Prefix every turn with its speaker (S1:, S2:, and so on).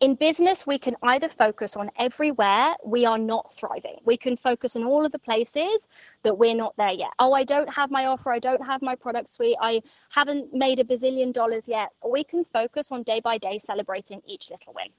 S1: in business, we can either focus on everywhere we are not thriving. We can focus on all of the places that we're not there yet. Oh, I don't have my offer. I don't have my product suite. I haven't made a bazillion dollars yet. Or we can focus on day by day celebrating each little win.